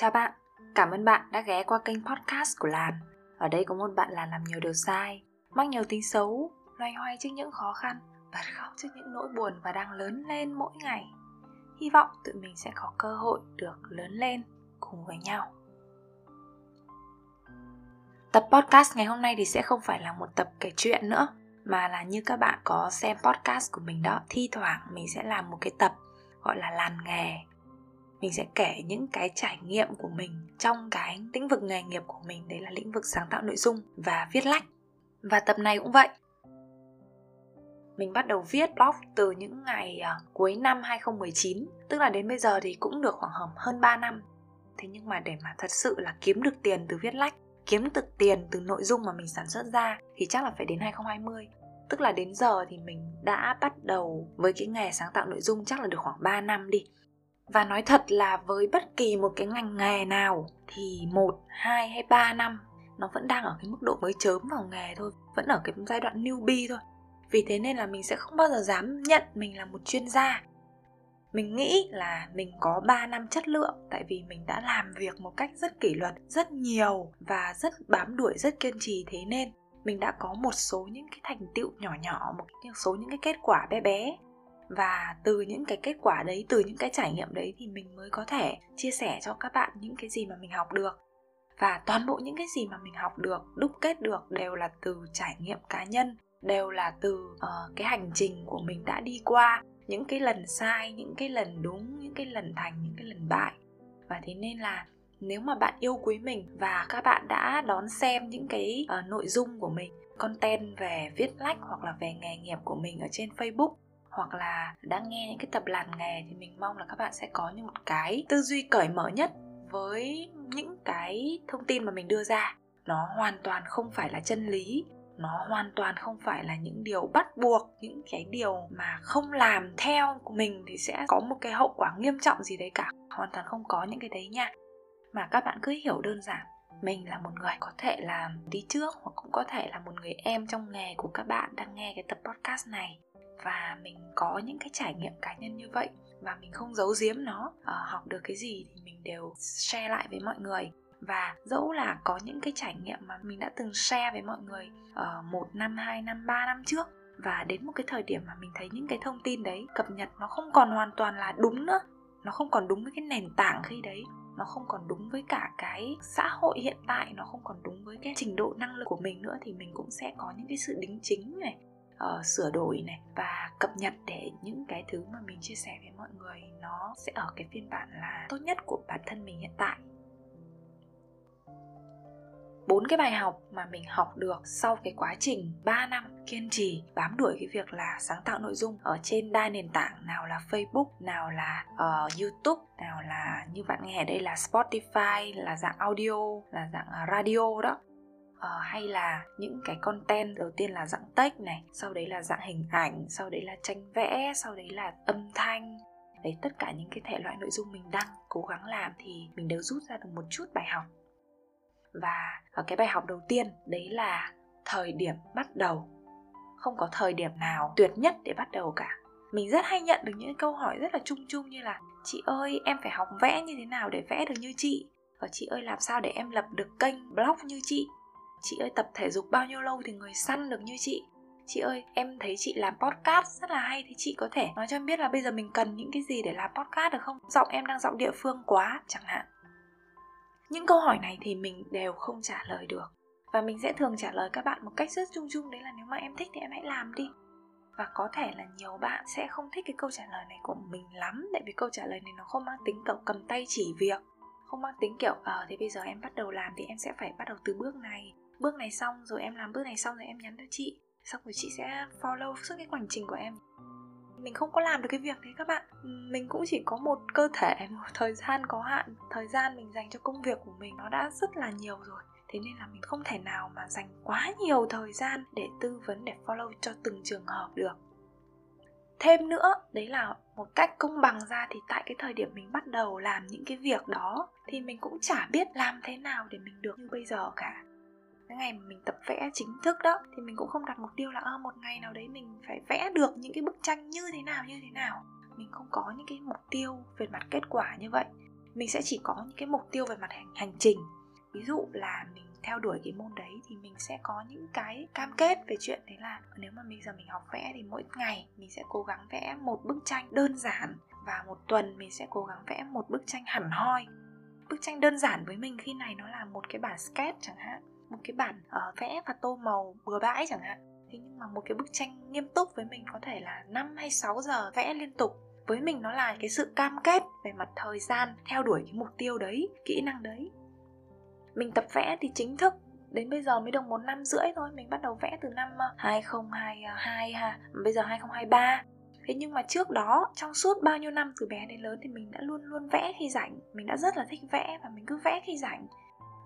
Chào bạn, cảm ơn bạn đã ghé qua kênh podcast của Làn. Ở đây có một bạn là làm nhiều điều sai, mắc nhiều tính xấu, loay hoay trước những khó khăn, bật khóc trước những nỗi buồn và đang lớn lên mỗi ngày. Hy vọng tụi mình sẽ có cơ hội được lớn lên cùng với nhau. Tập podcast ngày hôm nay thì sẽ không phải là một tập kể chuyện nữa mà là như các bạn có xem podcast của mình đó, thi thoảng mình sẽ làm một cái tập gọi là làn nghề mình sẽ kể những cái trải nghiệm của mình trong cái lĩnh vực nghề nghiệp của mình, đấy là lĩnh vực sáng tạo nội dung và viết lách. Và tập này cũng vậy. Mình bắt đầu viết blog từ những ngày à, cuối năm 2019 tức là đến bây giờ thì cũng được khoảng hơn 3 năm. Thế nhưng mà để mà thật sự là kiếm được tiền từ viết lách, kiếm được tiền từ nội dung mà mình sản xuất ra thì chắc là phải đến 2020 tức là đến giờ thì mình đã bắt đầu với cái nghề sáng tạo nội dung chắc là được khoảng 3 năm đi và nói thật là với bất kỳ một cái ngành nghề nào thì một hai hay ba năm nó vẫn đang ở cái mức độ mới chớm vào nghề thôi vẫn ở cái giai đoạn newbie thôi. Vì thế nên là mình sẽ không bao giờ dám nhận mình là một chuyên gia. Mình nghĩ là mình có 3 năm chất lượng tại vì mình đã làm việc một cách rất kỷ luật, rất nhiều và rất bám đuổi, rất kiên trì. Thế nên mình đã có một số những cái thành tựu nhỏ nhỏ, một số những cái kết quả bé bé và từ những cái kết quả đấy từ những cái trải nghiệm đấy thì mình mới có thể chia sẻ cho các bạn những cái gì mà mình học được. Và toàn bộ những cái gì mà mình học được đúc kết được đều là từ trải nghiệm cá nhân đều là từ uh, cái hành trình của mình đã đi qua những cái lần sai những cái lần đúng những cái lần thành những cái lần bại. Và thế nên là nếu mà bạn yêu quý mình và các bạn đã đón xem những cái uh, nội dung của mình content về viết lách hoặc là về nghề nghiệp của mình ở trên facebook hoặc là đang nghe những cái tập làn nghề thì mình mong là các bạn sẽ có những một cái tư duy cởi mở nhất với những cái thông tin mà mình đưa ra. Nó hoàn toàn không phải là chân lý, nó hoàn toàn không phải là những điều bắt buộc, những cái điều mà không làm theo của mình thì sẽ có một cái hậu quả nghiêm trọng gì đấy cả. Hoàn toàn không có những cái đấy nha. Mà các bạn cứ hiểu đơn giản, mình là một người có thể là đi trước hoặc cũng có thể là một người em trong nghề của các bạn đang nghe cái tập podcast này và mình có những cái trải nghiệm cá nhân như vậy và mình không giấu giếm nó à, học được cái gì thì mình đều share lại với mọi người. Và dẫu là có những cái trải nghiệm mà mình đã từng share với mọi người ở uh, một năm hai năm ba năm trước và đến một cái thời điểm mà mình thấy những cái thông tin đấy cập nhật nó không còn hoàn toàn là đúng nữa nó không còn đúng với cái nền tảng khi đấy nó không còn đúng với cả cái xã hội hiện tại nó không còn đúng với cái trình độ năng lực của mình nữa thì mình cũng sẽ có những cái sự đính chính này uh, sửa đổi này và cập nhật để những cái thứ mà mình chia sẻ với mọi người nó sẽ ở cái phiên bản là tốt nhất của bản thân mình hiện tại. Bốn cái bài học mà mình học được sau cái quá trình 3 năm kiên trì bám đuổi cái việc là sáng tạo nội dung ở trên đa nền tảng nào là Facebook, nào là uh, YouTube, nào là như bạn nghe đây là Spotify, là dạng audio, là dạng ờ, radio đó uh, hay là những cái content đầu tiên là dạng text này sau đấy là dạng hình ảnh sau đấy là tranh vẽ sau đấy là âm thanh. Đấy tất cả những cái thể loại nội dung mình đăng cố gắng làm thì mình đều rút ra được một chút bài học. Và ở cái bài học đầu tiên đấy là thời điểm bắt đầu. Không có thời điểm nào tuyệt nhất để bắt đầu cả. Mình rất hay nhận được những câu hỏi rất là chung chung như là chị ơi em phải học vẽ như thế nào để vẽ được như chị? Và chị ơi làm sao để em lập được kênh blog như chị? Chị ơi tập thể dục bao nhiêu lâu thì người săn được như chị? Chị ơi em thấy chị làm podcast rất là hay thì chị có thể nói cho em biết là bây giờ mình cần những cái gì để làm podcast được không? Giọng em đang giọng địa phương quá chẳng hạn. Những câu hỏi này thì mình đều không trả lời được. Và mình sẽ thường trả lời các bạn một cách rất chung chung đấy là nếu mà em thích thì em hãy làm đi. Và có thể là nhiều bạn sẽ không thích cái câu trả lời này của mình lắm tại vì câu trả lời này nó không mang tính kiểu cầm tay chỉ việc không mang tính kiểu ờ à, thì bây giờ em bắt đầu làm thì em sẽ phải bắt đầu từ bước này bước này xong, rồi em làm bước này xong rồi em nhắn cho chị. Xong rồi chị sẽ follow suốt cái hành trình của em. Mình không có làm được cái việc đấy các bạn. Mình cũng chỉ có một cơ thể, một thời gian có hạn, thời gian mình dành cho công việc của mình nó đã rất là nhiều rồi. Thế nên là mình không thể nào mà dành quá nhiều thời gian để tư vấn, để follow cho từng trường hợp được. Thêm nữa, đấy là một cách công bằng ra thì tại cái thời điểm mình bắt đầu làm những cái việc đó, thì mình cũng chả biết làm thế nào để mình được như bây giờ cả cái ngày mà mình tập vẽ chính thức đó thì mình cũng không đặt mục tiêu là à, một ngày nào đấy mình phải vẽ được những cái bức tranh như thế nào như thế nào. Mình không có những cái mục tiêu về mặt kết quả như vậy. Mình sẽ chỉ có những cái mục tiêu về mặt hành, hành trình. Ví dụ là mình theo đuổi cái môn đấy thì mình sẽ có những cái cam kết về chuyện đấy là nếu mà bây giờ mình học vẽ thì mỗi ngày mình sẽ cố gắng vẽ một bức tranh đơn giản và một tuần mình sẽ cố gắng vẽ một bức tranh hẳn hoi. Bức tranh đơn giản với mình khi này nó là một cái bản sketch chẳng hạn một cái bản uh, vẽ và tô màu bừa bãi chẳng hạn. Thế nhưng mà một cái bức tranh nghiêm túc với mình có thể là 5 hay 6 giờ vẽ liên tục. Với mình nó là cái sự cam kết về mặt thời gian theo đuổi cái mục tiêu đấy kỹ năng đấy. Mình tập vẽ thì chính thức đến bây giờ mới được một năm rưỡi thôi. Mình bắt đầu vẽ từ năm ờ, 2022 ờ, ha bây giờ 2023 thế nhưng mà trước đó trong suốt bao nhiêu năm từ bé đến lớn thì mình đã luôn luôn vẽ khi rảnh. Mình đã rất là thích vẽ và mình cứ vẽ khi rảnh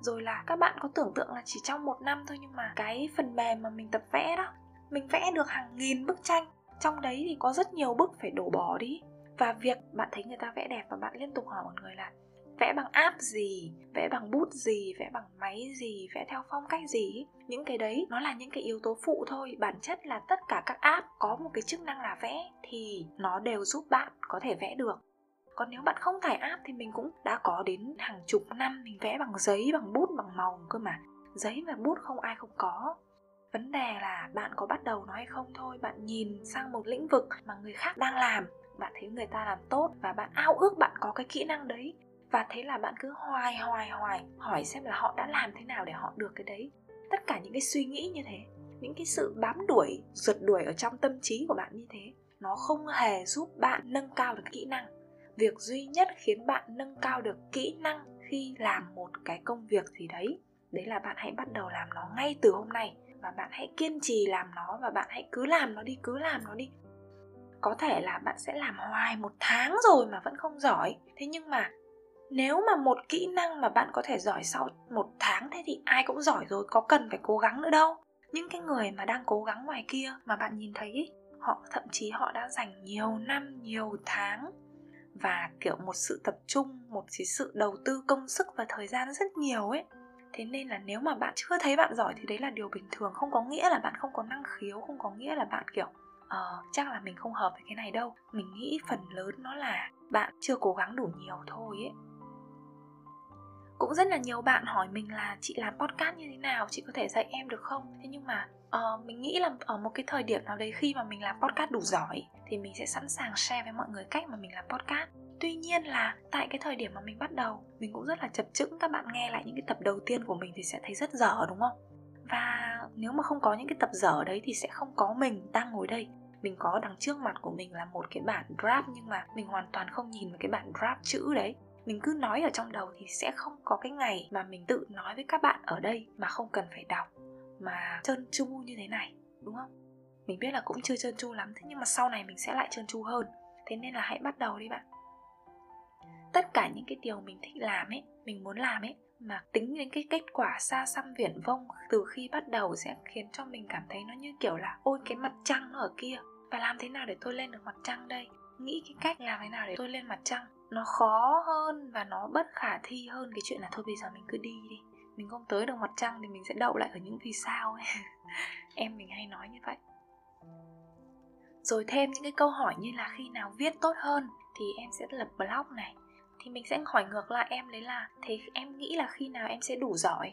rồi là các bạn có tưởng tượng là chỉ trong một năm thôi nhưng mà cái phần mềm mà mình tập vẽ đó, mình vẽ được hàng nghìn bức tranh. Trong đấy thì có rất nhiều bức phải đổ bỏ đi. Và việc bạn thấy người ta vẽ đẹp và bạn liên tục hỏi một người là vẽ bằng app gì, vẽ bằng bút gì, vẽ bằng máy gì, vẽ theo phong cách gì những cái đấy nó là những cái yếu tố phụ thôi. Bản chất là tất cả các app có một cái chức năng là vẽ thì nó đều giúp bạn có thể vẽ được còn nếu bạn không tải app thì mình cũng đã có đến hàng chục năm, mình vẽ bằng giấy, bằng bút, bằng màu cơ mà. Giấy và bút không ai không có. Vấn đề là bạn có bắt đầu nó hay không thôi, bạn nhìn sang một lĩnh vực mà người khác đang làm, bạn thấy người ta làm tốt và bạn ao ước bạn có cái kỹ năng đấy. Và thế là bạn cứ hoài hoài hoài, hỏi xem là họ đã làm thế nào để họ được cái đấy. Tất cả những cái suy nghĩ như thế, những cái sự bám đuổi rượt đuổi ở trong tâm trí của bạn như thế, nó không hề giúp bạn nâng cao được kỹ năng việc duy nhất khiến bạn nâng cao được kỹ năng khi làm một cái công việc gì đấy đấy là bạn hãy bắt đầu làm nó ngay từ hôm nay và bạn hãy kiên trì làm nó và bạn hãy cứ làm nó đi, cứ làm nó đi. Có thể là bạn sẽ làm hoài một tháng rồi mà vẫn không giỏi. Thế nhưng mà nếu mà một kỹ năng mà bạn có thể giỏi sau một tháng, thế thì ai cũng giỏi rồi, có cần phải cố gắng nữa đâu. Những cái người mà đang cố gắng ngoài kia mà bạn nhìn thấy họ, thậm chí họ đã dành nhiều năm, nhiều tháng và, kiểu, một sự tập trung, một cái sự đầu tư công sức và thời gian rất nhiều ấy. Thế nên là nếu mà bạn chưa thấy bạn giỏi thì đấy là điều bình thường, không có nghĩa là bạn không có năng khiếu, không có nghĩa là bạn, kiểu ờ chắc là mình không hợp với cái này đâu. Mình nghĩ phần lớn nó là bạn chưa cố gắng đủ nhiều thôi ấy. Cũng rất là nhiều bạn hỏi mình là chị làm podcast như thế nào? Chị có thể dạy em được không? Thế nhưng mà uh, mình nghĩ là ở một cái thời điểm nào đấy khi mà mình làm podcast đủ giỏi thì mình sẽ sẵn sàng share với mọi người cách mà mình làm podcast. Tuy nhiên là tại cái thời điểm mà mình bắt đầu mình cũng rất là chập chững các bạn nghe lại những cái tập đầu tiên của mình thì sẽ thấy rất dở đúng không? Và nếu mà không có những cái tập dở đấy thì sẽ không có mình đang ngồi đây. Mình có đằng trước mặt của mình là một cái bản draft nhưng mà mình hoàn toàn không nhìn vào cái bản draft chữ đấy. Mình cứ nói ở trong đầu thì sẽ không có cái ngày mà mình tự nói với các bạn ở đây mà không cần phải đọc mà trơn tru như thế này, đúng không? Mình biết là cũng chưa trơn tru lắm, thế nhưng mà sau này mình sẽ lại trơn tru hơn. Thế nên là hãy bắt đầu đi bạn. Tất cả những cái điều mình thích làm ấy, mình muốn làm ấy, mà tính đến cái kết quả xa xăm viển vông từ khi bắt đầu sẽ khiến cho mình cảm thấy nó như kiểu là, ôi, cái mặt trăng nó ở kia, và làm thế nào để tôi lên được mặt trăng đây? Nghĩ cái cách làm thế nào để tôi lên mặt trăng? Nó khó hơn và nó bất khả thi hơn cái chuyện là thôi bây giờ mình cứ đi đi mình không tới được mặt trăng thì mình sẽ đậu lại ở những vì sao ấy. Em mình hay nói như vậy. Rồi thêm những cái câu hỏi như là khi nào viết tốt hơn thì em sẽ lập blog này. Thì mình sẽ hỏi ngược lại em đấy là, thế em nghĩ là khi nào em sẽ đủ giỏi?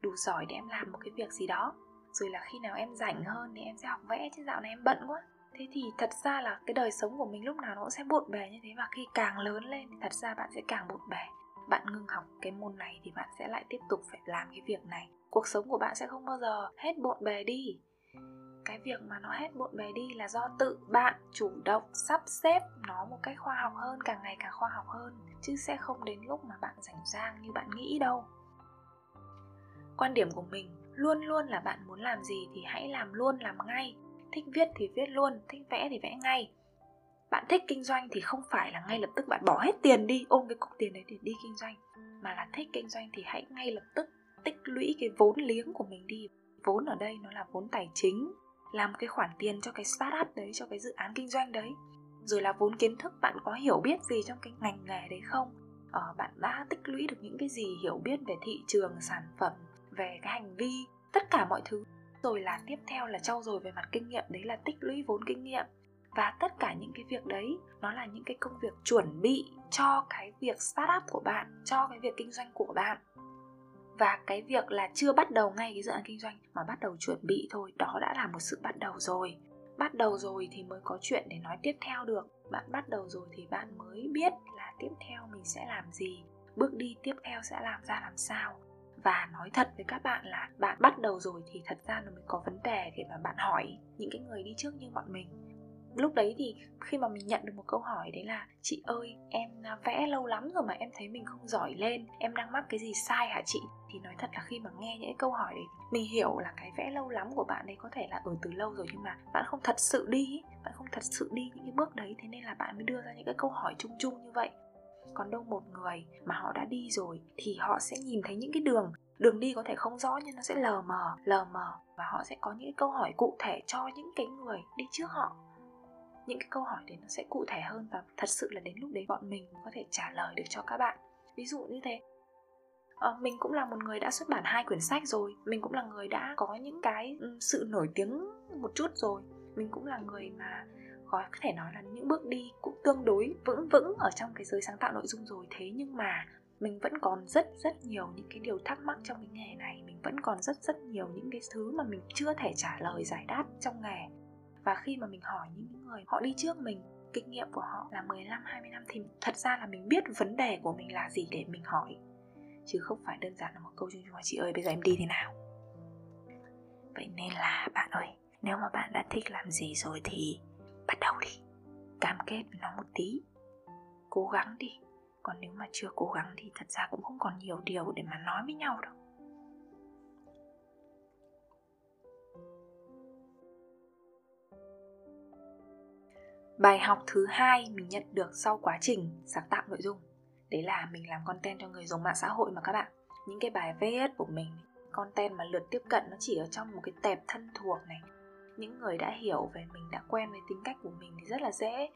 Đủ giỏi để em làm một cái việc gì đó. Rồi là khi nào em rảnh hơn thì em sẽ học vẽ, chứ dạo này em bận quá. Thế thì thật ra là cái đời sống của mình lúc nào nó cũng sẽ bộn bề như thế. Và khi càng lớn lên thì thật ra bạn sẽ càng bộn bề bạn ngưng học cái môn này thì bạn sẽ lại tiếp tục phải làm cái việc này. Cuộc sống của bạn sẽ không bao giờ hết bộn bề đi. Cái việc mà nó hết bộn bề đi là do tự bạn chủ động sắp xếp nó một cách khoa học hơn, càng ngày càng khoa học hơn, chứ sẽ không đến lúc mà bạn rảnh rang như bạn nghĩ đâu. Quan điểm của mình, luôn luôn là bạn muốn làm gì thì hãy làm luôn, làm ngay. Thích viết thì viết luôn, thích vẽ thì vẽ ngay bạn thích kinh doanh thì không phải là ngay lập tức bạn bỏ hết tiền đi ôm cái cục tiền đấy để đi kinh doanh. Mà là thích kinh doanh thì hãy ngay lập tức tích lũy cái vốn liếng của mình đi. Vốn ở đây nó là vốn tài chính làm cái khoản tiền cho cái startup đấy cho cái dự án kinh doanh đấy. Rồi là vốn kiến thức bạn có hiểu biết gì trong cái ngành nghề đấy không? Ờ, bạn đã tích lũy được những cái gì hiểu biết về thị trường sản phẩm về cái hành vi tất cả mọi thứ. Rồi là tiếp theo là trau dồi về mặt kinh nghiệm đấy là tích lũy vốn kinh nghiệm và tất cả những cái việc đấy, nó là những cái công việc chuẩn bị cho cái việc startup của bạn, cho cái việc kinh doanh của bạn. Và cái việc là chưa bắt đầu ngay cái dự án kinh doanh, mà bắt đầu chuẩn bị thôi, đó đã là một sự bắt đầu rồi. Bắt đầu rồi thì mới có chuyện để nói tiếp theo được. Bạn bắt đầu rồi thì bạn mới biết là tiếp theo mình sẽ làm gì, bước đi tiếp theo sẽ làm ra làm sao. Và nói thật với các bạn là bạn bắt đầu rồi thì thật ra nó mới có vấn đề để mà bạn hỏi những cái người đi trước như bọn mình lúc đấy thì khi mà mình nhận được một câu hỏi đấy là, chị ơi, em à, vẽ lâu lắm rồi mà em thấy mình không giỏi lên, em đang mắc cái gì sai hả chị? Thì nói thật là khi mà nghe những câu hỏi đấy, mình hiểu là cái vẽ lâu lắm của bạn đấy có thể là ở từ lâu rồi nhưng mà bạn không thật sự đi bạn không thật sự đi những cái bước đấy, thế nên là bạn mới đưa ra những cái câu hỏi chung chung như vậy. Còn đâu một người mà họ đã đi rồi thì họ sẽ nhìn thấy những cái đường đường đi có thể không rõ nhưng nó sẽ lờ mờ lờ mờ và họ sẽ có những câu hỏi cụ thể cho những cái người đi trước họ những cái câu hỏi đấy nó sẽ cụ thể hơn và thật sự là đến lúc đấy bọn mình có thể trả lời được cho các bạn. Ví dụ như thế. À, mình cũng là một người đã xuất bản hai quyển sách rồi. Mình cũng là người đã có những cái ừ, sự nổi tiếng một chút rồi. Mình cũng là người mà có thể nói là những bước đi cũng tương đối vững vững ở trong cái giới sáng tạo nội dung rồi. Thế nhưng mà mình vẫn còn rất rất nhiều những cái điều thắc mắc trong cái nghề này. Mình vẫn còn rất rất nhiều những cái thứ mà mình chưa thể trả lời giải đáp trong nghề và khi mà mình hỏi những người họ đi trước mình, kinh nghiệm của họ là 15 20 năm thì thật ra là mình biết vấn đề của mình là gì để mình hỏi. Chứ không phải đơn giản là một câu chung chung là, chị ơi, bây giờ em đi thế nào? Vậy nên là, bạn ơi, nếu mà bạn đã thích làm gì rồi thì bắt đầu đi. Cam kết nó một tí. Cố gắng đi. Còn nếu mà chưa cố gắng thì thật ra cũng không còn nhiều điều để mà nói với nhau đâu. Bài học thứ hai mình nhận được sau quá trình sáng tạo nội dung. Đấy là mình làm content cho người dùng mạng xã hội mà các bạn. Những cái bài viết của mình content mà lượt tiếp cận nó chỉ ở trong một cái tệp thân thuộc này. Những người đã hiểu về mình đã quen với tính cách của mình thì rất là dễ.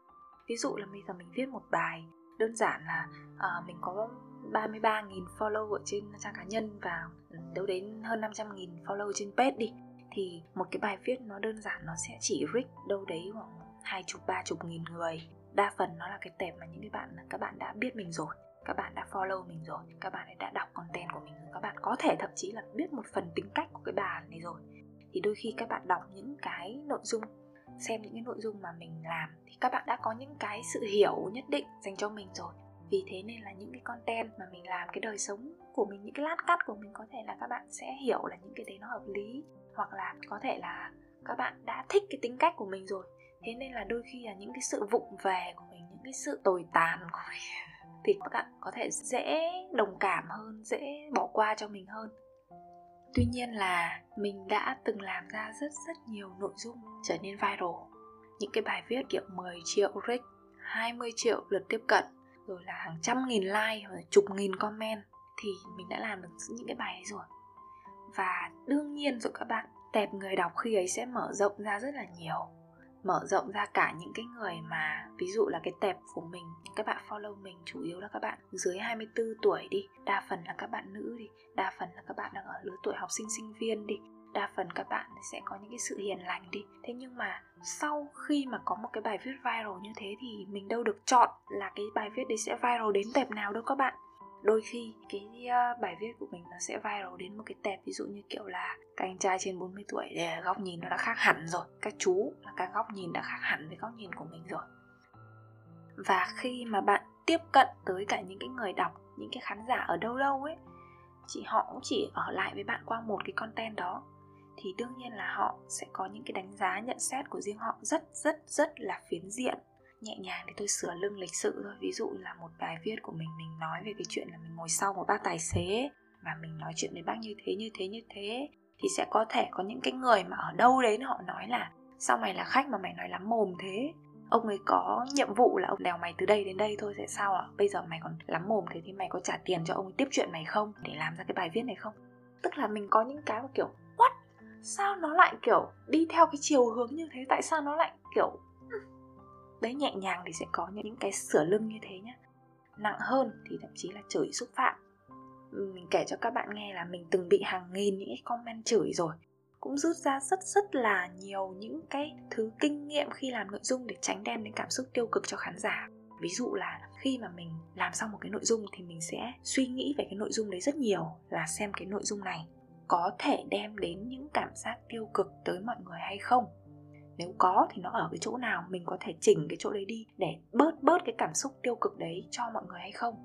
Ví dụ là bây giờ mình viết một bài đơn giản là uh, mình có 33.000 follow ở trên trang cá nhân và ừ, đâu đến hơn 500.000 follow trên page đi thì một cái bài viết nó đơn giản nó sẽ chỉ reach đâu đấy khoảng hai chục, ba chục nghìn người. Đa phần nó là cái tệp mà những cái bạn các bạn đã biết mình rồi, các bạn đã follow mình rồi, các bạn đã đọc content của mình rồi. Các bạn có thể thậm chí là biết một phần tính cách của cái bà này rồi. Thì đôi khi các bạn đọc những cái nội dung, xem những cái nội dung mà mình làm thì các bạn đã có những cái sự hiểu nhất định dành cho mình rồi. Vì thế nên là những cái content mà mình làm, cái đời sống của mình, những cái lát cắt của mình có thể là các bạn sẽ hiểu là những cái đấy nó hợp lý. Hoặc là có thể là các bạn đã thích cái tính cách của mình rồi thế nên là đôi khi là những cái sự vụng về của mình, những cái sự tồi tàn của mình thì các bạn có thể dễ đồng cảm hơn, dễ bỏ qua cho mình hơn. Tuy nhiên là mình đã từng làm ra rất rất nhiều nội dung trở nên viral. Những cái bài viết kiểu 10 triệu rich 20 triệu lượt tiếp cận, rồi là hàng trăm nghìn like và chục nghìn comment thì mình đã làm được những cái bài ấy rồi. Và đương nhiên rồi các bạn, tệp người đọc khi ấy sẽ mở rộng ra rất là nhiều mở rộng ra cả những cái người mà, ví dụ là cái tẹp của mình, các bạn follow mình chủ yếu là các bạn dưới 24 tuổi đi, đa phần là các bạn nữ đi, đa phần là các bạn đang ở lứa tuổi học sinh sinh viên đi, đa phần các bạn sẽ có những cái sự hiền lành đi. Thế nhưng mà sau khi mà có một cái bài viết viral như thế thì mình đâu được chọn là cái bài viết đấy sẽ viral đến tệp nào đâu các bạn đôi khi cái ờ, bài viết của mình nó sẽ viral đến một cái tệp, ví dụ như kiểu là các anh trai trên 40 tuổi để góc nhìn nó đã khác hẳn rồi, các chú là các góc nhìn đã khác hẳn với góc nhìn của mình rồi. Và khi mà bạn tiếp cận tới cả những cái người đọc, những cái khán giả ở đâu đâu ấy, chị, họ cũng chỉ ở lại với bạn qua một cái content đó, thì đương nhiên là họ sẽ có những cái đánh giá, nhận xét của riêng họ rất rất rất là phiến diện nhẹ nhàng để tôi sửa lưng lịch sự thôi. Ví dụ là một bài viết của mình mình nói về cái chuyện là mình ngồi sau một bác tài xế và mình nói chuyện với bác như thế như thế như thế, thì sẽ có thể có những cái người mà ở đâu đấy họ nói là, sao mày là khách mà mày nói lắm mồm thế? Ông ấy có nhiệm vụ là ông đèo mày từ đây đến đây thôi sẽ sao ạ? Bây giờ mày còn lắm mồm thế thì mày có trả tiền cho ông ấy tiếp chuyện mày không? Để làm ra cái bài viết này không? Tức là mình có những cái mà kiểu, what? Sao nó lại kiểu đi theo cái chiều hướng như thế? Tại sao nó lại kiểu đấy nhẹ nhàng thì sẽ có những cái sửa lưng như thế nhé nặng hơn thì thậm chí là chửi xúc phạm. Mình kể cho các bạn nghe là mình từng bị hàng nghìn những cái comment chửi rồi. Cũng rút ra rất rất là nhiều những cái thứ kinh nghiệm khi làm nội dung để tránh đem đến cảm xúc tiêu cực cho khán giả. Ví dụ là khi mà mình làm xong một cái nội dung thì mình sẽ suy nghĩ về cái nội dung đấy rất nhiều, là xem cái nội dung này có thể đem đến những cảm giác tiêu cực tới mọi người hay không nếu có thì nó ở cái chỗ nào mình có thể chỉnh cái chỗ đấy đi để bớt bớt cái cảm xúc tiêu cực đấy cho mọi người hay không.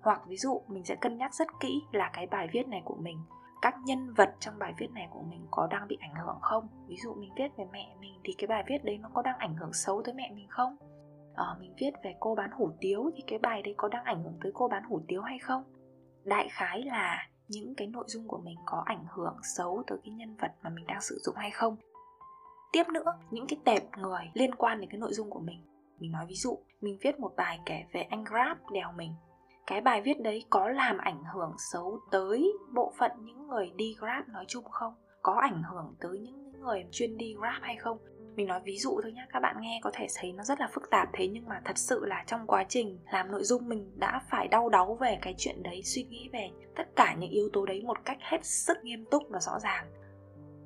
Hoặc ví dụ mình sẽ cân nhắc rất kỹ là cái bài viết này của mình các nhân vật trong bài viết này của mình có đang bị ảnh hưởng không? Ví dụ mình viết về mẹ mình thì cái bài viết đấy nó có đang ảnh hưởng xấu tới mẹ mình không? Ờ, mình viết về cô bán hủ tiếu thì cái bài đấy có đang ảnh hưởng tới cô bán hủ tiếu hay không? Đại khái là những cái nội dung của mình có ảnh hưởng xấu tới cái nhân vật mà mình đang sử dụng hay không? Tiếp nữa, những cái tệp người liên quan đến cái nội dung của mình. Mình nói ví dụ, mình viết một bài kể về anh grab đèo mình. Cái bài viết đấy có làm ảnh hưởng xấu tới bộ phận những người đi grab nói chung không? Có ảnh hưởng tới những người chuyên đi grab hay không? Mình nói ví dụ thôi nhá, các bạn nghe có thể thấy nó rất là phức tạp thế nhưng mà thật sự là trong quá trình làm nội dung mình đã phải đau đáu về cái chuyện đấy, suy nghĩ về tất cả những yếu tố đấy một cách hết sức nghiêm túc và rõ ràng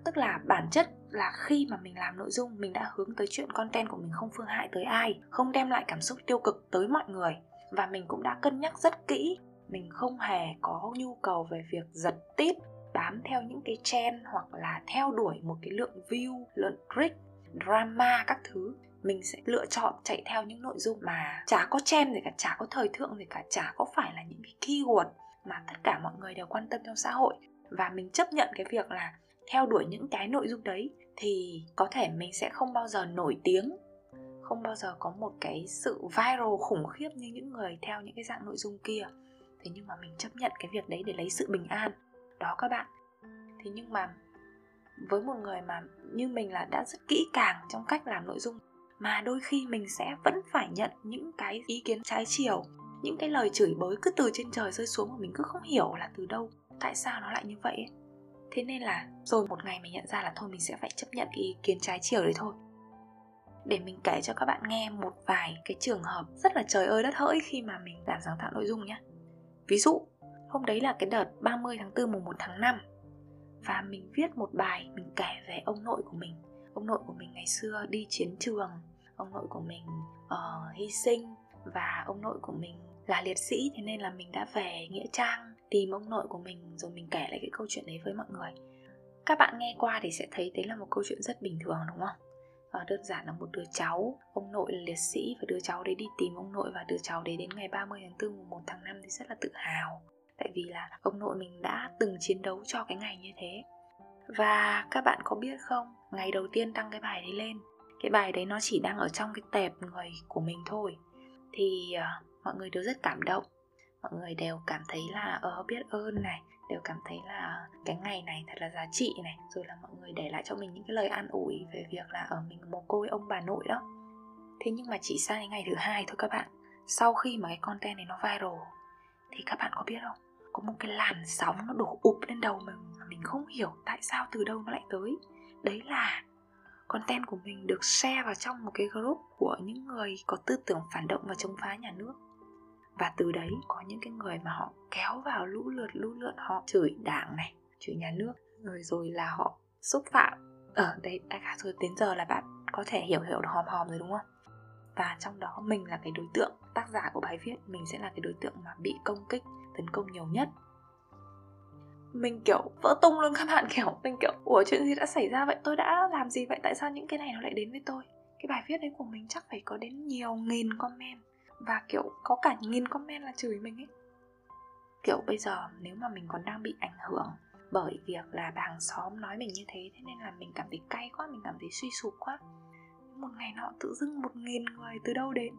tức là bản chất là khi mà mình làm nội dung, mình đã hướng tới chuyện content của mình không phương hại tới ai, không đem lại cảm xúc tiêu cực tới mọi người. Và mình cũng đã cân nhắc rất kỹ, mình không hề có nhu cầu về việc giật tít, bám theo những cái trend hoặc là theo đuổi một cái lượng view, lượng click, drama các thứ. Mình sẽ lựa chọn chạy theo những nội dung mà chả có trend gì cả, chả có thời thượng gì cả, chả có phải là những cái keyword mà tất cả mọi người đều quan tâm trong xã hội. Và mình chấp nhận cái việc là theo đuổi những cái nội dung đấy thì có thể mình sẽ không bao giờ nổi tiếng, không bao giờ có một cái sự viral khủng khiếp như những người theo những cái dạng nội dung kia. Thế nhưng mà mình chấp nhận cái việc đấy để lấy sự bình an. Đó các bạn. Thế nhưng mà với một người mà như mình là đã rất kỹ càng trong cách làm nội dung, mà đôi khi mình sẽ vẫn phải nhận những cái ý kiến trái chiều, những cái lời chửi bới cứ từ trên trời rơi xuống mà mình cứ không hiểu là từ đâu, tại sao nó lại như vậy ấy thế nên là rồi một ngày mình nhận ra là thôi mình sẽ phải chấp nhận cái ý kiến trái chiều đấy thôi. Để mình kể cho các bạn nghe một vài cái trường hợp rất là trời ơi đất hỡi khi mà mình làm sáng tạo nội dung nhé ví dụ hôm đấy là cái đợt 30 tháng 4 mùng 1 tháng 5 và mình viết một bài mình kể về ông nội của mình. Ông nội của mình ngày xưa đi chiến trường ông nội của mình uh, hy sinh và ông nội của mình là liệt sĩ thế nên là mình đã về nghĩa trang tìm ông nội của mình rồi mình kể lại cái câu chuyện đấy với mọi người. Các bạn nghe qua thì sẽ thấy đấy là một câu chuyện rất bình thường đúng không? Và đơn giản là một đứa cháu ông nội là liệt sĩ và đứa cháu đấy đi tìm ông nội và đứa cháu đấy đến ngày 30 tháng 4 mùng 1 tháng 5 thì rất là tự hào. Tại vì là ông nội mình đã từng chiến đấu cho cái ngày như thế. Và các bạn có biết không ngày đầu tiên đăng cái bài đấy lên cái bài đấy nó chỉ đang ở trong cái tệp người của mình thôi. Thì uh, mọi người đều rất cảm động mọi người đều cảm thấy là ờ biết ơn này, đều cảm thấy là cái ngày này thật là giá trị này, rồi là mọi người để lại cho mình những cái lời an ủi về việc là ở mình mồ côi ông bà nội đó. Thế nhưng mà chỉ sang đến ngày thứ hai thôi các bạn. Sau khi mà cái content này nó viral, thì các bạn có biết không? Có một cái làn sóng nó đổ ụp lên đầu mình mà mình không hiểu tại sao từ đâu nó lại tới. Đấy là content của mình được share vào trong một cái group của những người có tư tưởng phản động và chống phá nhà nước và từ đấy có những cái người mà họ kéo vào lũ lượt lũ lượt, họ chửi đảng này, chửi nhà nước, rồi rồi là họ xúc phạm. Ở đây đại khái rồi, đến giờ là bạn có thể hiểu hiểu được hòm hòm rồi, đúng không? Và trong đó mình là cái đối tượng, tác giả của bài viết, mình sẽ là cái đối tượng mà bị công kích, tấn công nhiều nhất. Mình, kiểu, vỡ tung luôn các bạn, kiểu, mình, kiểu, ủa, chuyện gì đã xảy ra vậy? Tôi đã làm gì vậy? Tại sao những cái này nó lại đến với tôi? Cái bài viết đấy của mình chắc phải có đến nhiều nghìn comment và, kiểu, có cả nghìn comment là chửi mình ấy. Kiểu, bây giờ nếu mà mình còn đang bị ảnh hưởng bởi việc là bà hàng xóm nói mình như thế thế nên là mình cảm thấy cay quá, mình cảm thấy suy sụp quá. Một ngày nọ tự dưng một nghìn người từ đâu đến,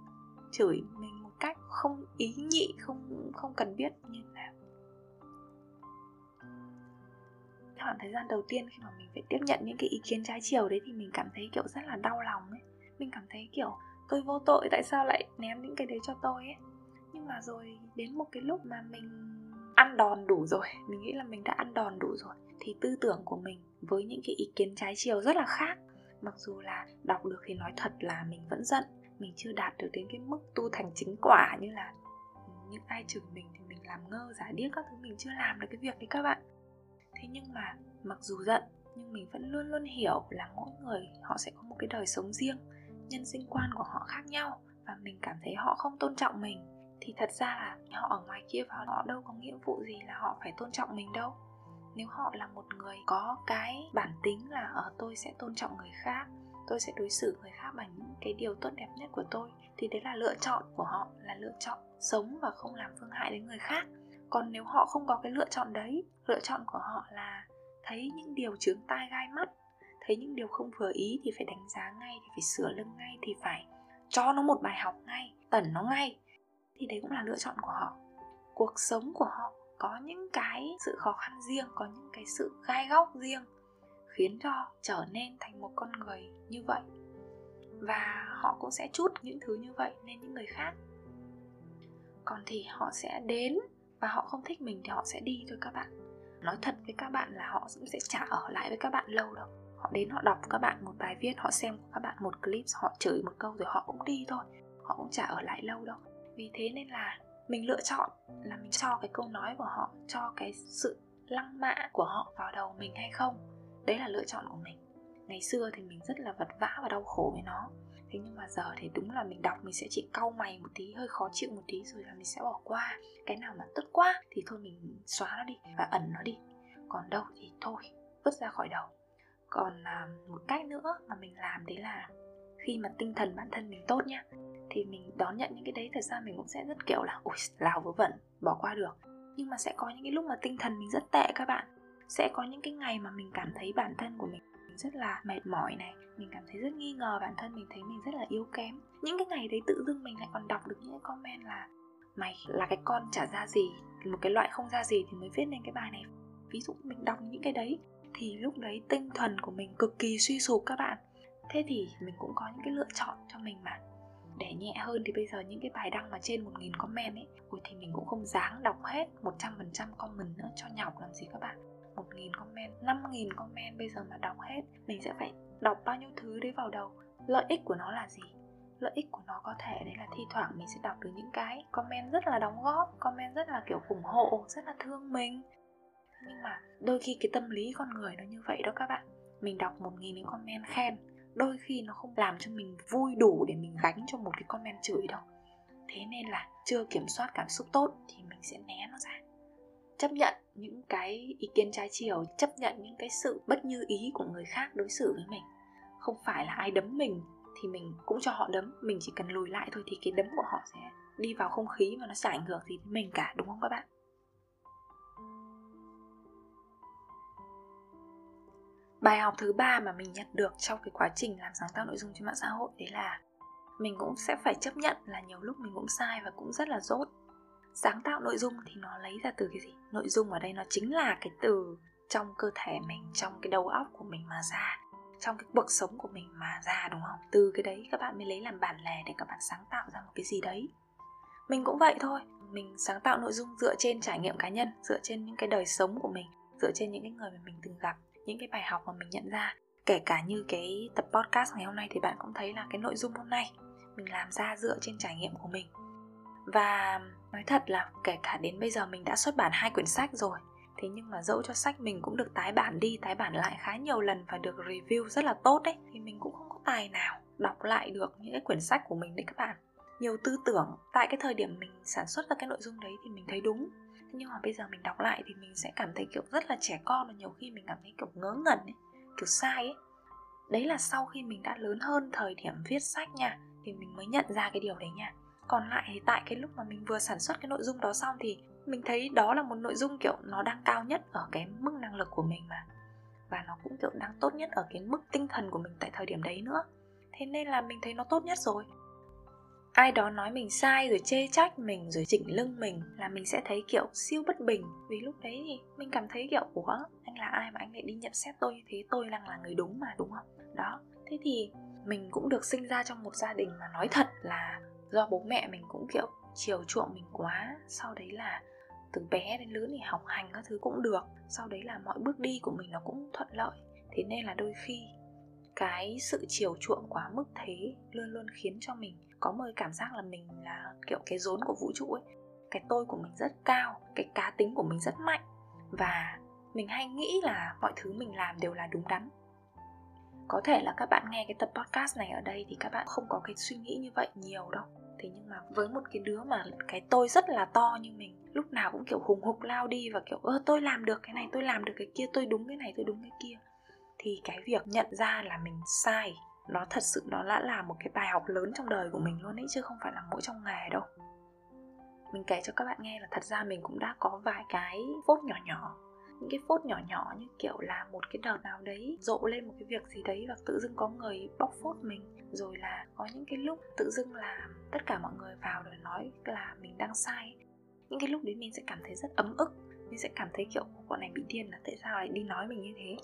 chửi mình một cách không ý nhị, không không cần biết như nào. Khoảng thời gian đầu tiên khi mà mình phải tiếp nhận những cái ý kiến trái chiều đấy thì mình cảm thấy, kiểu, rất là đau lòng ấy. Mình cảm thấy, kiểu tôi vô tội, tại sao lại ném những cái đấy cho tôi ấy? Nhưng mà rồi đến một cái lúc mà mình ăn đòn đủ rồi, mình nghĩ là mình đã ăn đòn đủ rồi, thì tư tưởng của mình với những cái ý kiến trái chiều rất là khác. Mặc dù là đọc được thì nói thật là mình vẫn giận, mình chưa đạt được đến cái mức tu thành chính quả như là những ai chửi mình thì mình làm ngơ, giả điếc các thứ, mình chưa làm được cái việc đấy các bạn. Thế nhưng mà mặc dù giận, nhưng mình vẫn luôn luôn hiểu là mỗi người họ sẽ có một cái đời sống riêng nhân sinh quan của họ khác nhau và mình cảm thấy họ không tôn trọng mình, thì thật ra là họ ở ngoài kia và họ đâu có nghĩa vụ gì là họ phải tôn trọng mình đâu. Nếu họ là một người có cái bản tính là ở tôi sẽ tôn trọng người khác, tôi sẽ đối xử người khác bằng những cái điều tốt đẹp nhất của tôi, thì đấy là lựa chọn của họ, là lựa chọn sống và không làm phương hại đến người khác. Còn nếu họ không có cái lựa chọn đấy, lựa chọn của họ là thấy những điều chướng tai gai mắt thấy những điều không vừa ý thì phải đánh giá ngay, thì phải sửa lưng ngay, thì phải cho nó một bài học ngay, tẩn nó ngay. Thì đấy cũng là lựa chọn của họ. Cuộc sống của họ có những cái sự khó khăn riêng, có những cái sự gai góc riêng, khiến cho trở nên thành một con người như vậy. Và họ cũng sẽ chút những thứ như vậy lên những người khác. Còn thì họ sẽ đến và họ không thích mình thì họ sẽ đi thôi các bạn. Nói thật với các bạn là họ cũng sẽ chả ở lại với các bạn lâu đâu họ đến họ đọc các bạn một bài viết, họ xem các bạn một clip, họ chửi một câu rồi họ cũng đi thôi. Họ cũng chả ở lại lâu đâu. Vì thế nên là mình lựa chọn là mình cho cái câu nói của họ, cho cái sự lăng mạ của họ vào đầu mình hay không. Đấy là lựa chọn của mình. Ngày xưa thì mình rất là vật vã và đau khổ với nó. Thế nhưng mà giờ thì đúng là mình đọc mình sẽ chỉ cau mày một tí, hơi khó chịu một tí rồi là mình sẽ bỏ qua. Cái nào mà tức quá thì thôi mình xóa nó đi và ẩn nó đi. Còn đâu thì thôi, vứt ra khỏi đầu còn à, một cách nữa mà mình làm đấy là khi mà tinh thần bản thân mình tốt nhá, thì mình đón nhận những cái đấy, thật ra mình cũng sẽ rất, kiểu là ui lào vớ vẩn, bỏ qua được. Nhưng mà sẽ có những cái lúc mà tinh thần mình rất tệ các bạn. Sẽ có những cái ngày mà mình cảm thấy bản thân của mình rất là mệt mỏi này, mình cảm thấy rất nghi ngờ bản thân mình, thấy mình rất là yếu kém. Những cái ngày đấy tự dưng mình lại còn đọc được những cái comment là mày là cái con chả ra gì, một cái loại không ra gì thì mới viết nên cái bài này. Ví dụ mình đọc những cái đấy thì lúc đấy tinh thần của mình cực kỳ suy sụp các bạn. Thế thì mình cũng có những cái lựa chọn cho mình mà. Để nhẹ hơn thì bây giờ những cái bài đăng mà trên 1.000 comment ấy Ui thì mình cũng không dáng đọc hết 100% comment nữa cho nhọc làm gì các bạn. 1.000 comment, 5.000 comment bây giờ mà đọc hết Mình sẽ phải đọc bao nhiêu thứ đấy vào đầu? Lợi ích của nó là gì? Lợi ích của nó có thể đấy là thi thoảng mình sẽ đọc được những cái comment rất là đóng góp Comment rất là kiểu ủng hộ, rất là thương mình. Nhưng mà đôi khi cái tâm lý con người nó như vậy đó các bạn. Mình đọc 1.000 comment khen, đôi khi nó không làm cho mình vui đủ để mình gánh cho một cái comment chửi đâu. Thế nên là chưa kiểm soát cảm xúc tốt thì mình sẽ né nó ra. Chấp nhận những cái ý kiến trái chiều, chấp nhận những cái sự bất như ý của người khác đối xử với mình. Không phải là ai đấm mình thì mình cũng cho họ đấm, mình chỉ cần lùi lại thôi thì cái đấm của họ sẽ đi vào không khí và nó sẽ ảnh hưởng gì đến mình cả, đúng không các bạn? Bài học thứ ba mà mình nhận được trong cái quá trình làm sáng tạo nội dung trên mạng xã hội đấy là mình cũng sẽ phải chấp nhận là nhiều lúc mình cũng sai và cũng rất là dốt. Sáng tạo nội dung thì nó lấy ra từ cái gì? Nội dung ở đây nó chính là cái từ trong cơ thể mình, trong cái đầu óc của mình mà ra, trong cái cuộc sống của mình mà ra, đúng không? Từ cái đấy các bạn mới lấy làm bản lề để các bạn sáng tạo ra một cái gì đấy. Mình cũng vậy thôi. Mình sáng tạo nội dung dựa trên trải nghiệm cá nhân, dựa trên những cái đời sống của mình, dựa trên những cái người mà mình từng gặp những cái bài học mà mình nhận ra. Kể cả như cái tập podcast ngày hôm nay thì bạn cũng thấy là cái nội dung hôm nay mình làm ra dựa trên trải nghiệm của mình. Và nói thật là kể cả đến bây giờ mình đã xuất bản hai quyển sách rồi, thế nhưng mà dẫu cho sách mình cũng được tái bản đi, tái bản lại khá nhiều lần và được review rất là tốt đấy thì mình cũng không có tài nào đọc lại được những cái quyển sách của mình đấy các bạn. Nhiều tư tưởng, tại cái thời điểm mình sản xuất ra cái nội dung đấy thì mình thấy đúng nhưng mà bây giờ mình đọc lại thì mình sẽ cảm thấy, kiểu, rất là trẻ con và nhiều khi mình cảm thấy, kiểu, ngớ ngẩn ấy, kiểu, sai ấy. Đấy là sau khi mình đã lớn hơn, thời điểm viết sách nha, thì mình mới nhận ra cái điều đấy nha. Còn lại thì tại cái lúc mà mình vừa sản xuất cái nội dung đó xong thì mình thấy đó là một nội dung, kiểu, nó đang cao nhất ở cái mức năng lực của mình mà. Và nó cũng, kiểu, đang tốt nhất ở cái mức tinh thần của mình tại thời điểm đấy nữa. Thế nên là mình thấy nó tốt nhất rồi ai đó nói mình sai rồi chê trách mình rồi chỉnh lưng mình là mình sẽ thấy kiểu siêu bất bình. Vì lúc đấy thì mình cảm thấy kiểu, ủa, anh là ai mà anh lại đi nhận xét tôi như thế? Tôi đang là người đúng mà, đúng không? Đó. Thế thì mình cũng được sinh ra trong một gia đình mà nói thật là do bố mẹ mình cũng kiểu chiều chuộng mình quá. Sau đấy là từ bé đến lớn thì học hành các thứ cũng được. Sau đấy là mọi bước đi của mình nó cũng thuận lợi. Thế nên là đôi khi cái sự chiều chuộng quá mức thế luôn luôn khiến cho mình có một cái cảm giác là mình là kiểu cái rốn của vũ trụ ấy. Cái tôi của mình rất cao, cái cá tính của mình rất mạnh. Và mình hay nghĩ là mọi thứ mình làm đều là đúng đắn. Có thể là các bạn nghe cái tập podcast này ở đây thì các bạn không có cái suy nghĩ như vậy nhiều đâu. Thế nhưng mà với một cái đứa mà cái tôi rất là to như mình, lúc nào cũng kiểu hùng hục lao đi và kiểu, ơ, tôi làm được cái này, tôi làm được cái kia, tôi đúng cái này, tôi đúng cái kia. Thì cái việc nhận ra là mình sai nó thật sự nó đã là một cái bài học lớn trong đời của mình luôn ấy, chứ không phải là mỗi trong nghề đâu. Mình kể cho các bạn nghe là thật ra mình cũng đã có vài cái phốt nhỏ nhỏ. Những cái phốt nhỏ nhỏ như kiểu là một cái đợt nào đấy rộ lên một cái việc gì đấy và tự dưng có người bóc phốt mình. Rồi là có những cái lúc tự dưng là tất cả mọi người vào rồi nói là mình đang sai. Những cái lúc đấy mình sẽ cảm thấy rất ấm ức. Mình sẽ cảm thấy kiểu bọn này bị điên là tại sao lại đi nói mình như thế?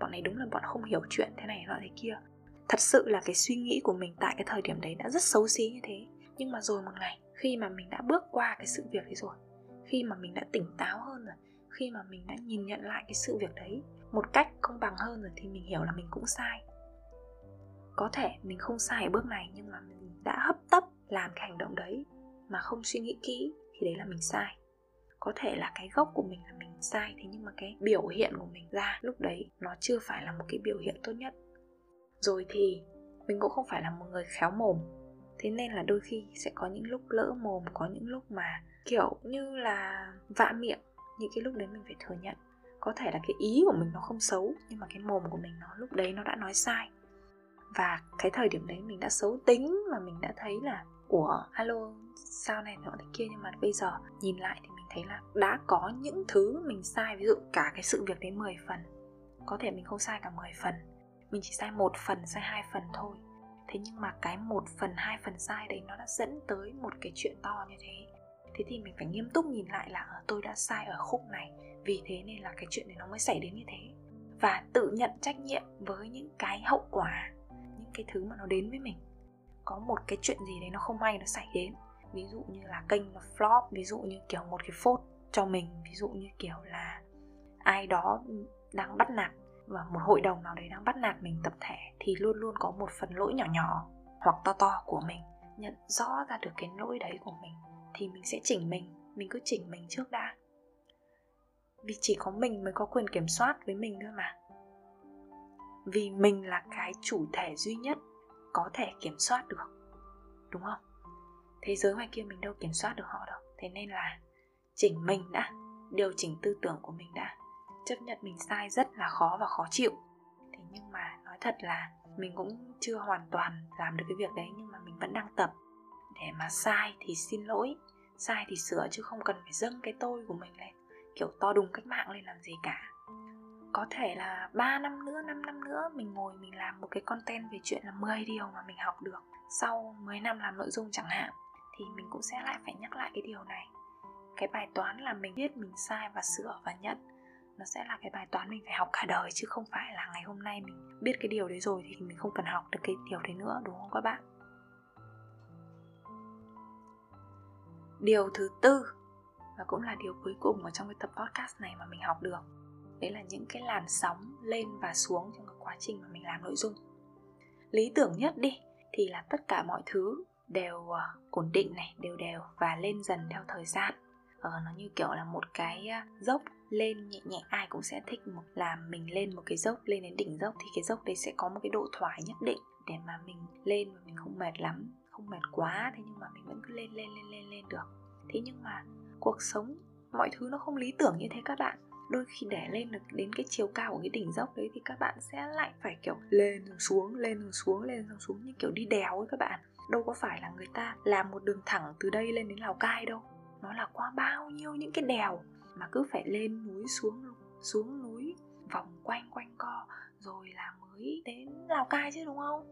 Bọn này đúng là bọn không hiểu chuyện thế này nọ thế kia thật sự là cái suy nghĩ của mình tại cái thời điểm đấy đã rất xấu xí như thế. Nhưng mà rồi một ngày, khi mà mình đã bước qua cái sự việc đấy rồi, khi mà mình đã tỉnh táo hơn rồi, khi mà mình đã nhìn nhận lại cái sự việc đấy một cách công bằng hơn rồi thì mình hiểu là mình cũng sai. Có thể mình không sai ở bước này nhưng mà mình đã hấp tấp làm cái hành động đấy mà không suy nghĩ kỹ thì đấy là mình sai. Có thể là cái gốc của mình là mình sai thế nhưng mà cái biểu hiện của mình ra lúc đấy nó chưa phải là một cái biểu hiện tốt nhất rồi thì mình cũng không phải là một người khéo mồm. Thế nên là đôi khi sẽ có những lúc lỡ mồm, có những lúc mà, kiểu như là, vạ miệng. Những cái lúc đấy mình phải thừa nhận. Có thể là cái ý của mình nó không xấu, nhưng mà cái mồm của mình nó lúc đấy nó đã nói sai. Và cái thời điểm đấy mình đã xấu tính mà mình đã thấy là, ủa, alo, sao này nọ thế kia? Nhưng mà bây giờ nhìn lại thì mình thấy là đã có những thứ mình sai. Ví dụ cả cái sự việc đến 10 phần. Có thể mình không sai cả 10 phần mình chỉ sai một phần, sai hai phần thôi. Thế nhưng mà cái một phần, hai phần sai đấy nó đã dẫn tới một cái chuyện to như thế. Thế thì mình phải nghiêm túc nhìn lại là ờ, tôi đã sai ở khúc này. Vì thế nên là cái chuyện này nó mới xảy đến như thế. Và tự nhận trách nhiệm với những cái hậu quả, những cái thứ mà nó đến với mình. Có một cái chuyện gì đấy nó không may nó xảy đến. Ví dụ như là kênh nó flop, ví dụ như kiểu một cái phốt cho mình, ví dụ như kiểu là ai đó đang bắt nạt và một hội đồng nào đấy đang bắt nạt mình tập thể thì luôn luôn có một phần lỗi nhỏ nhỏ hoặc to to của mình. Nhận rõ ra được cái lỗi đấy của mình thì mình sẽ chỉnh mình mình cứ chỉnh mình trước đã. Vì chỉ có mình mới có quyền kiểm soát với mình thôi mà. Vì mình là cái chủ thể duy nhất có thể kiểm soát được, đúng không? Thế giới ngoài kia mình đâu kiểm soát được họ đâu. Thế nên là chỉnh mình đã, điều chỉnh tư tưởng của mình đã chấp nhận mình sai rất là khó và khó chịu. Thế nhưng mà nói thật là mình cũng chưa hoàn toàn làm được cái việc đấy nhưng mà mình vẫn đang tập. Để mà sai thì xin lỗi sai thì sửa chứ không cần phải dâng cái tôi của mình lên kiểu to đùng cách mạng lên làm gì cả. Có thể là 3 năm nữa, 5 năm nữa mình ngồi mình làm một cái content về chuyện là 10 điều mà mình học được. Sau 10 năm làm nội dung chẳng hạn thì mình cũng sẽ lại phải nhắc lại cái điều này. Cái bài toán là mình biết mình sai và sửa và nhận nó sẽ là cái bài toán mình phải học cả đời, chứ không phải là ngày hôm nay mình biết cái điều đấy rồi thì mình không cần học được cái điều đấy nữa, đúng không các bạn? Điều thứ tư, và cũng là điều cuối cùng ở trong cái tập podcast này mà mình học được, đấy là những cái làn sóng lên và xuống trong cái quá trình mà mình làm nội dung. Lý tưởng nhất đi, thì là tất cả mọi thứ đều ờ, ổn định này, đều đều và lên dần theo thời gian uh, nó như kiểu là một cái à, dốc lên nhẹ nhẹ ai cũng sẽ thích một là mình lên một cái dốc lên đến đỉnh dốc thì cái dốc đấy sẽ có một cái độ thoải nhất định để mà mình lên mà mình không mệt lắm không mệt quá thế nhưng mà mình vẫn cứ lên lên lên lên lên được. Thế nhưng mà cuộc sống mọi thứ nó không lý tưởng như thế các bạn. Đôi khi để lên được đến cái chiều cao của cái đỉnh dốc đấy thì các bạn sẽ lại phải kiểu lên rồi xuống lên rồi xuống lên rồi xuống như kiểu đi đèo ấy các bạn. Đâu có phải là người ta làm một đường thẳng từ đây lên đến lào cai đâu nó là qua bao nhiêu những cái đèo mà cứ phải lên núi xuống xuống núi, vòng quanh quanh co rồi là mới đến lào cai chứ, đúng không?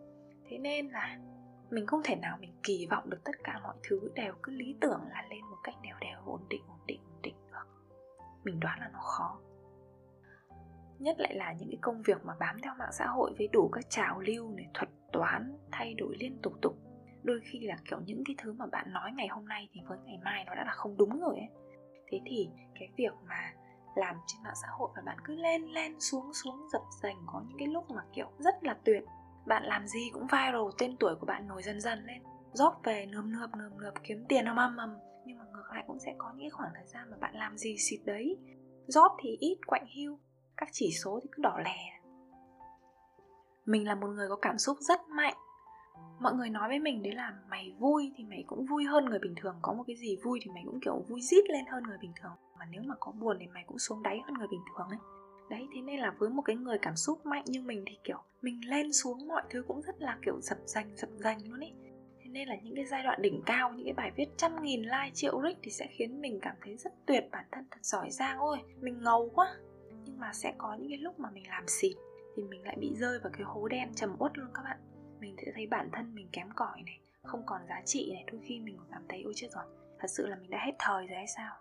Thế nên là mình không thể nào mình kỳ vọng được tất cả mọi thứ đều cứ lý tưởng là lên một cách đều đều, ổn định ổn định ổn định được. Mình đoán là nó khó. Nhất lại là những cái công việc mà bám theo mạng xã hội với đủ các trào lưu này, thuật toán, thay đổi liên tục tục đôi khi là, kiểu, những cái thứ mà bạn nói ngày hôm nay thì với ngày mai nó đã là không đúng rồi ấy. Thế thì cái việc mà làm trên mạng xã hội và bạn cứ lên lên xuống xuống, dập dành, có những cái lúc mà, kiểu, rất là tuyệt, bạn làm gì cũng viral, tên tuổi của bạn nổi dần dần lên, rót về nườm nượp nườm nượp, kiếm tiền âm âm mầm nhưng mà ngược lại cũng sẽ có những khoảng thời gian mà bạn làm gì xịt đấy, rót thì ít, quạnh hưu, các chỉ số thì cứ đỏ lè. Mình là một người có cảm xúc rất mạnh mọi người nói với mình đấy là mày vui thì mày cũng vui hơn người bình thường, có một cái gì vui thì mày cũng kiểu vui rít lên hơn người bình thường. Mà nếu mà có buồn thì mày cũng xuống đáy hơn người bình thường ấy. Đấy, thế nên là với một cái người cảm xúc mạnh như mình thì kiểu mình lên xuống mọi thứ cũng rất là kiểu dập dành dập dành luôn ấy. Thế nên là những cái giai đoạn đỉnh cao, những cái bài viết trăm nghìn like, triệu rick thì sẽ khiến mình cảm thấy rất tuyệt, bản thân thật giỏi giang ôi, mình ngầu quá. Nhưng mà sẽ có những cái lúc mà mình làm xịt thì mình lại bị rơi vào cái hố đen trầm uất luôn các bạn mình sẽ thấy bản thân mình kém cỏi này, không còn giá trị này, đôi khi mình cũng cảm thấy, ôi chết rồi, thật sự là mình đã hết thời rồi hay sao?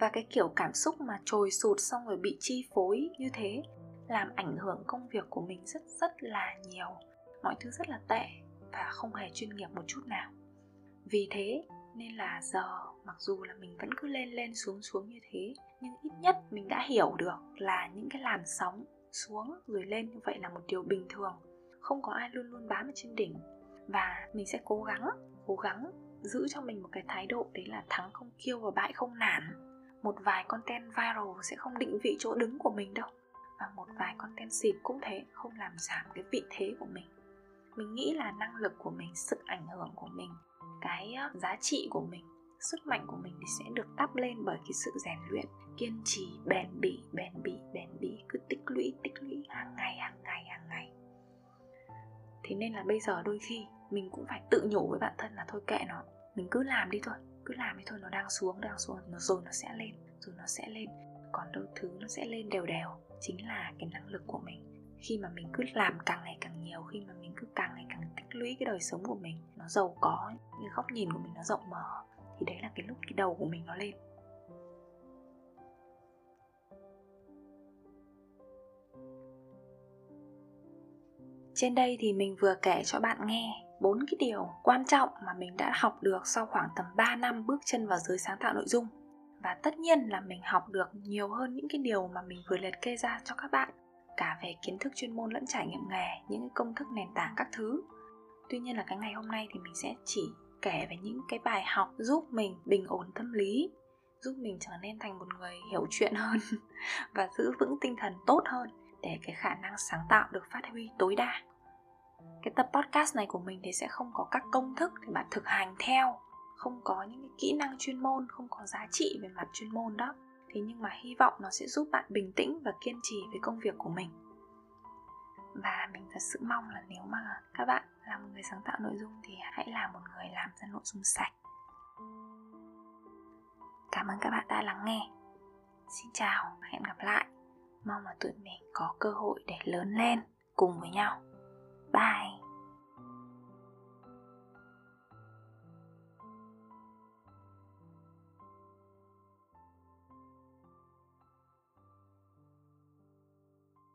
Và cái kiểu cảm xúc mà trồi sụt xong rồi bị chi phối như thế, làm ảnh hưởng công việc của mình rất rất là nhiều. Mọi thứ rất là tệ và không hề chuyên nghiệp một chút nào. Vì thế nên là giờ mặc dù là mình vẫn cứ lên lên xuống xuống như thế, nhưng ít nhất mình đã hiểu được là những cái làn sóng xuống rồi lên như vậy là một điều bình thường không có ai luôn luôn bám ở trên đỉnh. Và mình sẽ cố gắng cố gắng giữ cho mình một cái thái độ đấy là thắng không kiêu và bại không nản. Một vài content viral sẽ không định vị chỗ đứng của mình đâu. Và một vài content xịt cũng thế, không làm giảm cái vị thế của mình. Mình nghĩ là năng lực của mình sự ảnh hưởng của mình, cái giá trị của mình, sức mạnh của mình thì sẽ được đắp lên bởi cái sự rèn luyện, kiên trì, bền bỉ bền bỉ bền bỉ, cứ tích lũy tích lũy hàng ngày hàng ngày hàng ngày thế nên là bây giờ đôi khi mình cũng phải tự nhủ với bản thân là thôi kệ nó, mình cứ làm đi thôi, cứ làm đi thôi, nó đang xuống đang xuống, nó rồi nó sẽ lên, rồi nó sẽ lên. Còn đôi thứ nó sẽ lên đều đều, chính là cái năng lực của mình. Khi mà mình cứ làm càng ngày càng nhiều, khi mà mình cứ càng ngày càng tích lũy cái đời sống của mình, nó giàu có, cái góc nhìn của mình nó rộng mở, thì đấy là cái lúc cái đầu của mình nó lên. Trên đây thì mình vừa kể cho bạn nghe bốn cái điều quan trọng mà mình đã học được sau khoảng tầm 3 năm bước chân vào giới sáng tạo nội dung. Và tất nhiên là mình học được nhiều hơn những cái điều mà mình vừa liệt kê ra cho các bạn, cả về kiến thức chuyên môn lẫn trải nghiệm nghề, những cái công thức nền tảng các thứ. Tuy nhiên là cái ngày hôm nay thì mình sẽ chỉ kể về những cái bài học giúp mình bình ổn tâm lý, giúp mình trở nên thành một người hiểu chuyện hơn và giữ vững tinh thần tốt hơn để cái khả năng sáng tạo được phát huy tối đa cái tập podcast này của mình thì sẽ không có các công thức để bạn thực hành theo. Không có những cái kỹ năng chuyên môn, không có giá trị về mặt chuyên môn đó. Thế nhưng mà hy vọng nó sẽ giúp bạn bình tĩnh và kiên trì với công việc của mình. Và mình thật sự mong là nếu mà các bạn là một người sáng tạo nội dung thì hãy là một người làm ra nội dung sạch. Cảm ơn các bạn đã lắng nghe. Xin chào hẹn gặp lại. Mong là tụi mình có cơ hội để lớn lên cùng với nhau. Bye